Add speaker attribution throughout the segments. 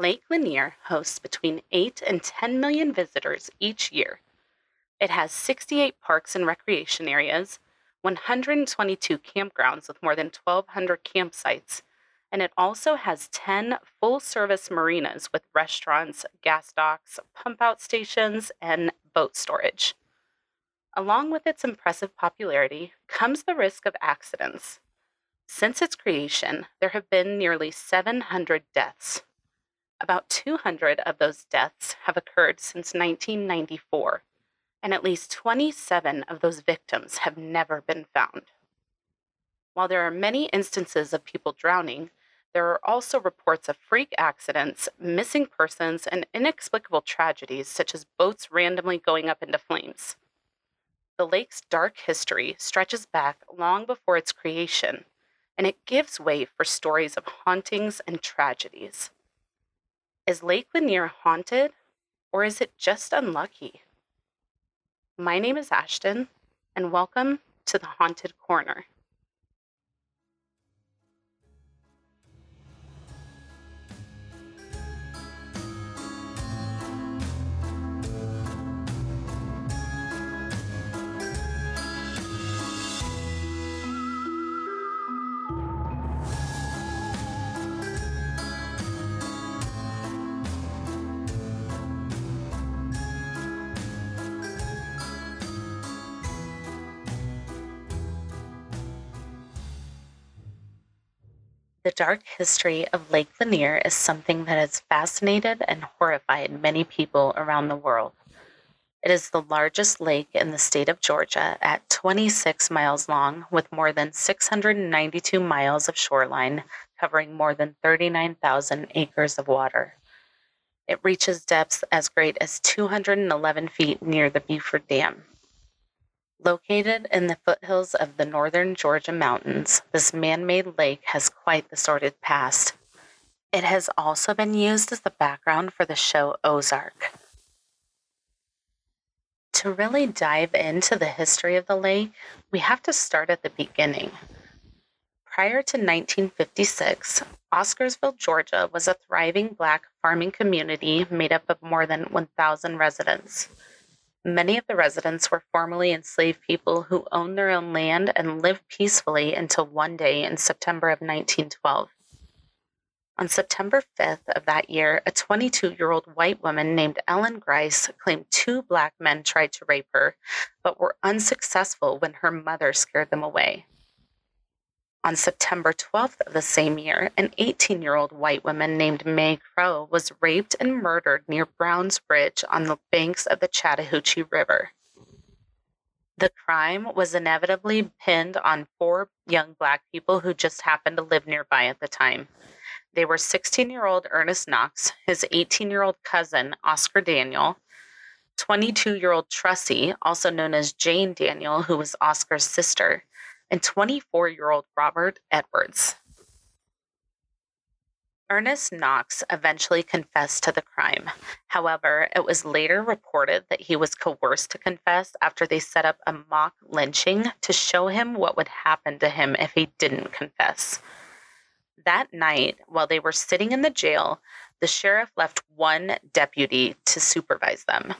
Speaker 1: Lake Lanier hosts between 8 and 10 million visitors each year. It has 68 parks and recreation areas, 122 campgrounds with more than 1,200 campsites, and it also has 10 full service marinas with restaurants, gas docks, pump out stations, and boat storage. Along with its impressive popularity comes the risk of accidents. Since its creation, there have been nearly 700 deaths. About 200 of those deaths have occurred since 1994, and at least 27 of those victims have never been found. While there are many instances of people drowning, there are also reports of freak accidents, missing persons, and inexplicable tragedies such as boats randomly going up into flames. The lake's dark history stretches back long before its creation, and it gives way for stories of hauntings and tragedies. Is Lake Lanier haunted, or is it just unlucky? My name is Ashton, and welcome to the Haunted Corner. The dark history of Lake Lanier is something that has fascinated and horrified many people around the world. It is the largest lake in the state of Georgia at 26 miles long, with more than 692 miles of shoreline, covering more than 39,000 acres of water. It reaches depths as great as 211 feet near the Buford Dam. Located in the foothills of the northern Georgia mountains, this man made lake has quite the sordid past. It has also been used as the background for the show Ozark. To really dive into the history of the lake, we have to start at the beginning. Prior to 1956, Oscarville, Georgia was a thriving black farming community made up of more than 1,000 residents. Many of the residents were formerly enslaved people who owned their own land and lived peacefully until one day in September of 1912. On September 5th of that year, a 22 year old white woman named Ellen Grice claimed two black men tried to rape her, but were unsuccessful when her mother scared them away. On September 12th of the same year, an 18 year old white woman named Mae Crow was raped and murdered near Browns Bridge on the banks of the Chattahoochee River. The crime was inevitably pinned on four young black people who just happened to live nearby at the time. They were 16 year old Ernest Knox, his 18 year old cousin, Oscar Daniel, 22 year old Trussie, also known as Jane Daniel, who was Oscar's sister, and 24 year old Robert Edwards. Ernest Knox eventually confessed to the crime. However, it was later reported that he was coerced to confess after they set up a mock lynching to show him what would happen to him if he didn't confess. That night, while they were sitting in the jail, the sheriff left one deputy to supervise them.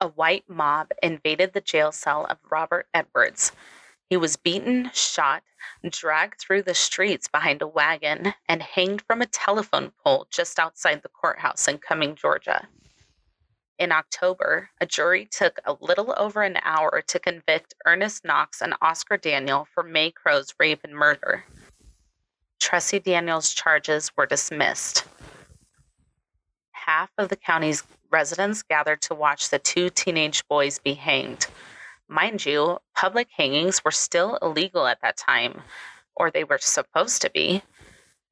Speaker 1: A white mob invaded the jail cell of Robert Edwards. He was beaten, shot, dragged through the streets behind a wagon, and hanged from a telephone pole just outside the courthouse in Cumming, Georgia. In October, a jury took a little over an hour to convict Ernest Knox and Oscar Daniel for Mae Crow's rape and murder. Trussie Daniel's charges were dismissed. Half of the county's residents gathered to watch the two teenage boys be hanged. Mind you, public hangings were still illegal at that time, or they were supposed to be.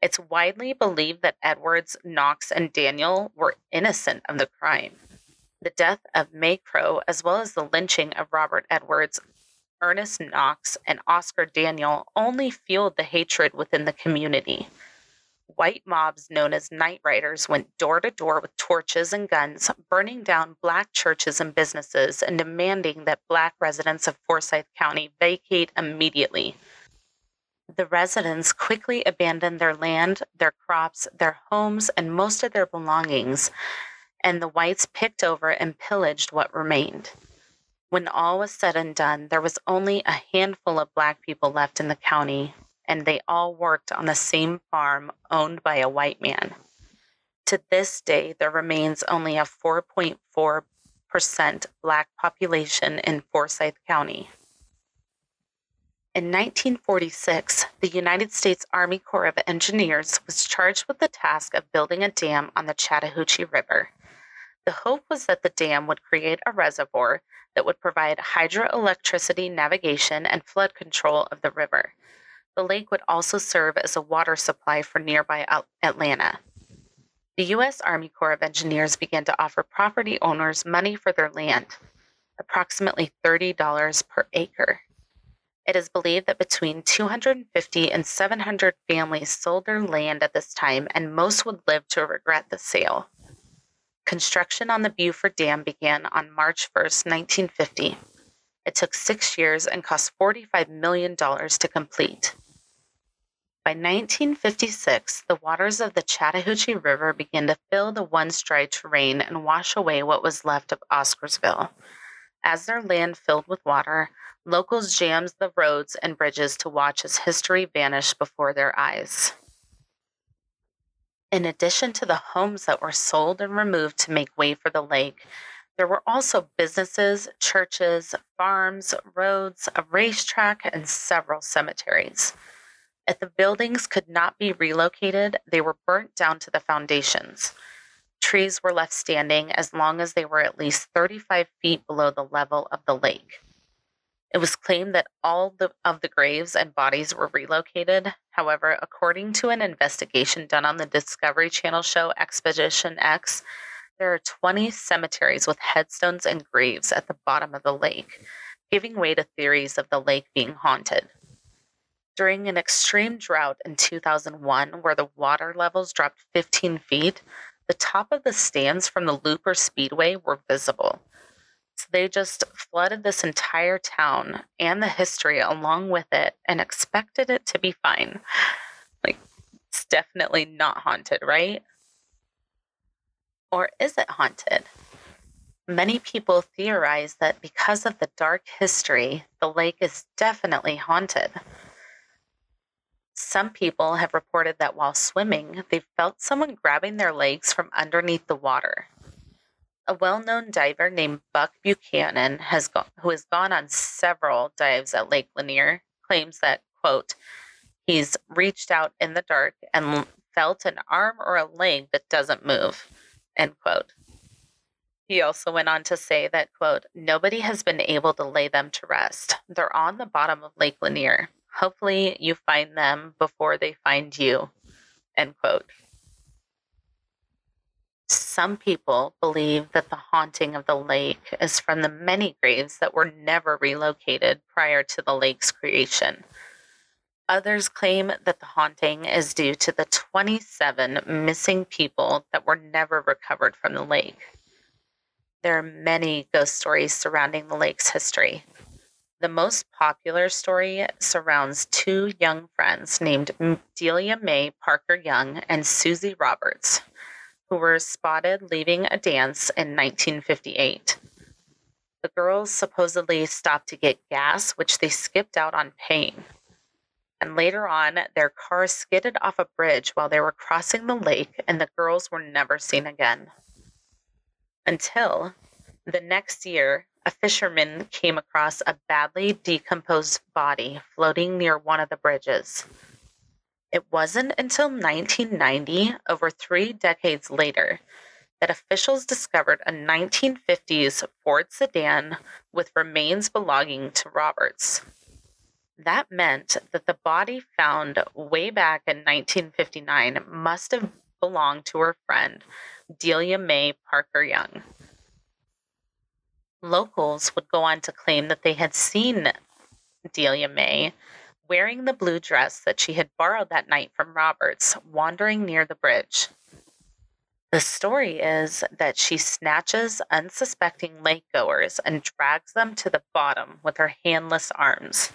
Speaker 1: It's widely believed that Edwards, Knox, and Daniel were innocent of the crime. The death of Mae Crow, as well as the lynching of Robert Edwards, Ernest Knox, and Oscar Daniel, only fueled the hatred within the community white mobs known as night riders went door to door with torches and guns, burning down black churches and businesses and demanding that black residents of Forsyth County vacate immediately. The residents quickly abandoned their land, their crops, their homes, and most of their belongings, and the whites picked over and pillaged what remained. When all was said and done, there was only a handful of black people left in the county, and they all worked on the same farm owned by a white man. To this day, there remains only a 4.4% black population in Forsyth County. In 1946, the United States Army Corps of Engineers was charged with the task of building a dam on the Chattahoochee River. The hope was that the dam would create a reservoir that would provide hydroelectricity navigation and flood control of the river. The lake would also serve as a water supply for nearby Atlanta. The U.S. Army Corps of Engineers began to offer property owners money for their land, approximately $30 per acre. It is believed that between 250 and 700 families sold their land at this time, and most would live to regret the sale. Construction on the Buford Dam began on March 1, 1950. It took six years and cost $45 million to complete. By 1956, the waters of the Chattahoochee River began to fill the once dry terrain and wash away what was left of Oscarville. As their land filled with water, locals jammed the roads and bridges to watch as history vanished before their eyes. In addition to the homes that were sold and removed to make way for the lake, there were also businesses, churches, farms, roads, a racetrack, and several cemeteries. If the buildings could not be relocated, they were burnt down to the foundations. Trees were left standing as long as they were at least 35 feet below the level of the lake. It was claimed that all the, of the graves and bodies were relocated. However, according to an investigation done on the Discovery Channel show Expedition X, there are 20 cemeteries with headstones and graves at the bottom of the lake, giving way to theories of the lake being haunted. During an extreme drought in 2001, where the water levels dropped 15 feet, the top of the stands from the Looper Speedway were visible. So they just flooded this entire town and the history along with it and expected it to be fine. Like, it's definitely not haunted, right? Or is it haunted? Many people theorize that because of the dark history, the lake is definitely haunted. Some people have reported that while swimming, they felt someone grabbing their legs from underneath the water. A well known diver named Buck Buchanan, has go- who has gone on several dives at Lake Lanier, claims that, quote, he's reached out in the dark and felt an arm or a leg that doesn't move, end quote. He also went on to say that, quote, nobody has been able to lay them to rest. They're on the bottom of Lake Lanier. Hopefully, you find them before they find you. End quote. Some people believe that the haunting of the lake is from the many graves that were never relocated prior to the lake's creation. Others claim that the haunting is due to the 27 missing people that were never recovered from the lake. There are many ghost stories surrounding the lake's history. The most popular story surrounds two young friends named Delia Mae Parker Young and Susie Roberts, who were spotted leaving a dance in 1958. The girls supposedly stopped to get gas, which they skipped out on paying. And later on, their car skidded off a bridge while they were crossing the lake, and the girls were never seen again. Until the next year, a fisherman came across a badly decomposed body floating near one of the bridges. It wasn't until 1990, over three decades later, that officials discovered a 1950s Ford sedan with remains belonging to Roberts. That meant that the body found way back in 1959 must have belonged to her friend, Delia Mae Parker Young. Locals would go on to claim that they had seen Delia Mae wearing the blue dress that she had borrowed that night from Roberts, wandering near the bridge. The story is that she snatches unsuspecting lakegoers and drags them to the bottom with her handless arms.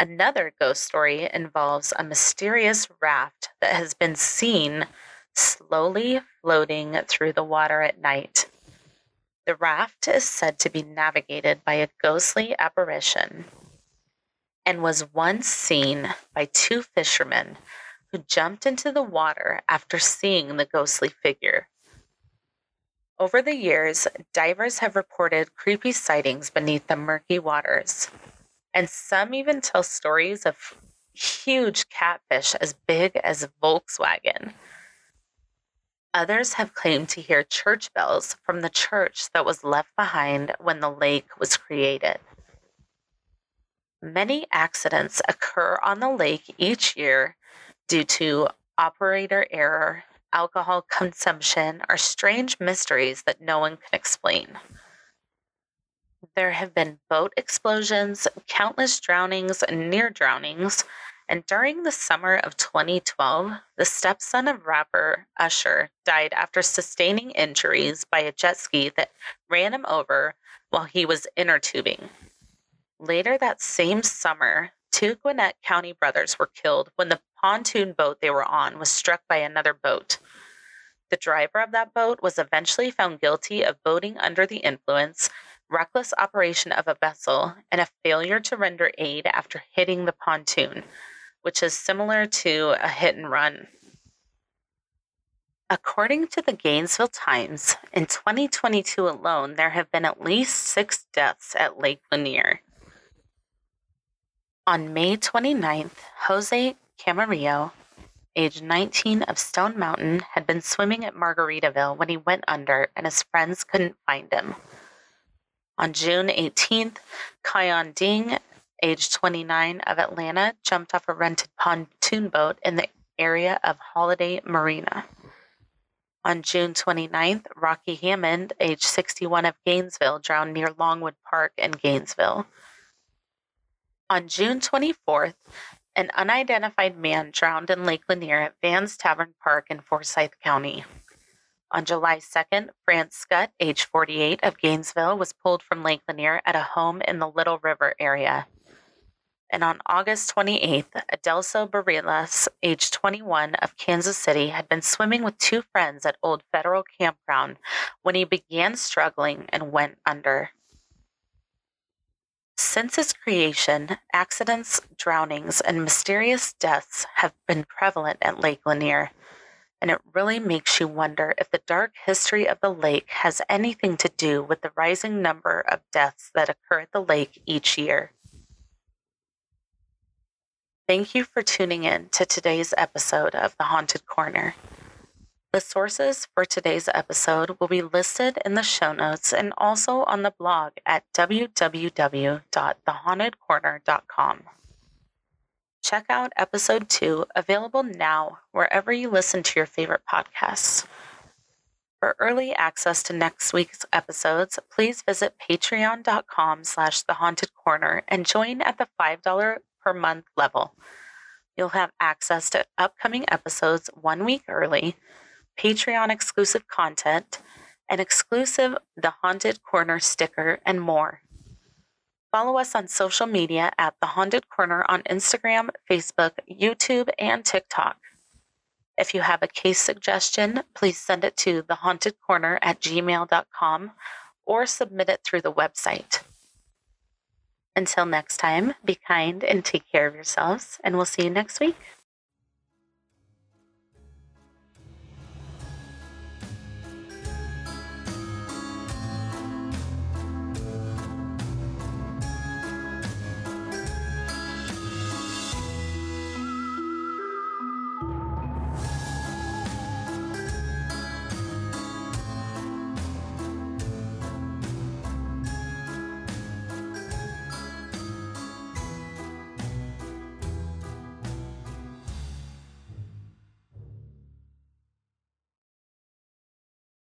Speaker 1: Another ghost story involves a mysterious raft that has been seen slowly floating through the water at night. The raft is said to be navigated by a ghostly apparition and was once seen by two fishermen who jumped into the water after seeing the ghostly figure. Over the years, divers have reported creepy sightings beneath the murky waters, and some even tell stories of huge catfish as big as Volkswagen. Others have claimed to hear church bells from the church that was left behind when the lake was created. Many accidents occur on the lake each year due to operator error, alcohol consumption, or strange mysteries that no one can explain. There have been boat explosions, countless drownings and near drownings, and during the summer of 2012, the stepson of rapper Usher died after sustaining injuries by a jet ski that ran him over while he was inner tubing. Later that same summer, two Gwinnett County brothers were killed when the pontoon boat they were on was struck by another boat. The driver of that boat was eventually found guilty of boating under the influence, reckless operation of a vessel, and a failure to render aid after hitting the pontoon, which is similar to a hit and run. According to the Gainesville Times, in 2022 alone, there have been at least six deaths at Lake Lanier. On May 29th, Jose Camarillo, age 19 of Stone Mountain, had been swimming at Margaritaville when he went under and his friends couldn't find him. On June 18th, Kion Ding, age 29 of Atlanta, jumped off a rented pontoon boat in the area of Holiday Marina. On June 29th, Rocky Hammond, age 61 of Gainesville, drowned near Longwood Park in Gainesville. On June 24th, an unidentified man drowned in Lake Lanier at Vann's Tavern Park in Forsyth County. On July 2nd, France Scott, age 48, of Gainesville, was pulled from Lake Lanier at a home in the Little River area. And on August 28th, Adelso Bareilles, age 21, of Kansas City, had been swimming with two friends at Old Federal Campground when he began struggling and went under. Since its creation, accidents, drownings, and mysterious deaths have been prevalent at Lake Lanier, and it really makes you wonder if the dark history of the lake has anything to do with the rising number of deaths that occur at the lake each year. Thank you for tuning in to today's episode of The Haunted Corner. The sources for today's episode will be listed in the show notes and also on the blog at www.thehauntedcorner.com. Check out episode 2, available now wherever you listen to your favorite podcasts. For early access to next week's episodes, please visit patreon.com slash the haunted corner and join at the $5 per month level. You'll have access to upcoming episodes one week early Patreon exclusive content, an exclusive The Haunted Corner sticker, and more. Follow us on social media at The Haunted Corner on Instagram, Facebook, YouTube, and TikTok. If you have a case suggestion, please send it to thehauntedcorner at gmail.com or submit it through the website. Until next time, be kind and take care of yourselves, and we'll see you next week.